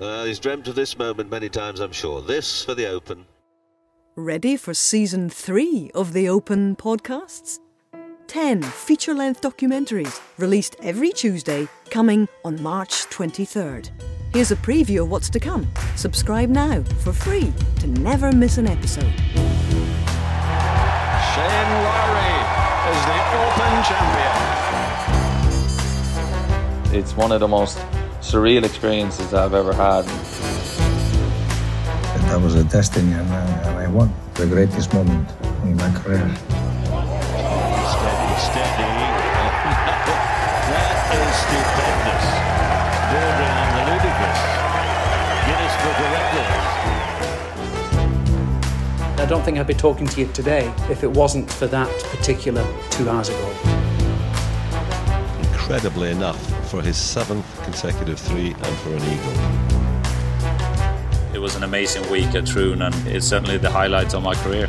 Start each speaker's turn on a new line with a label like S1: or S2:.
S1: Uh, he's dreamt of this moment many times, I'm sure. This for the Open.
S2: Ready for season three of the Open podcasts? 10 feature length documentaries released every Tuesday, coming on March 23rd. Here's a preview of what's to come. Subscribe now for free to never miss an episode.
S3: Shane Lowry is the Open champion.
S4: It's one of the most surreal experiences I've ever had.
S5: That was a destiny, and, uh, and I won the greatest moment in my career.
S6: Steady, steady. that is stupendous. Bordering on the ludicrous. Guinness Book of Records.
S7: I don't think I'd be talking to you today if it wasn't for that particular two hours ago.
S8: Incredibly enough, for his seventh consecutive three and for an eagle.
S9: It was an amazing week at Troon and it's certainly the highlights of my career.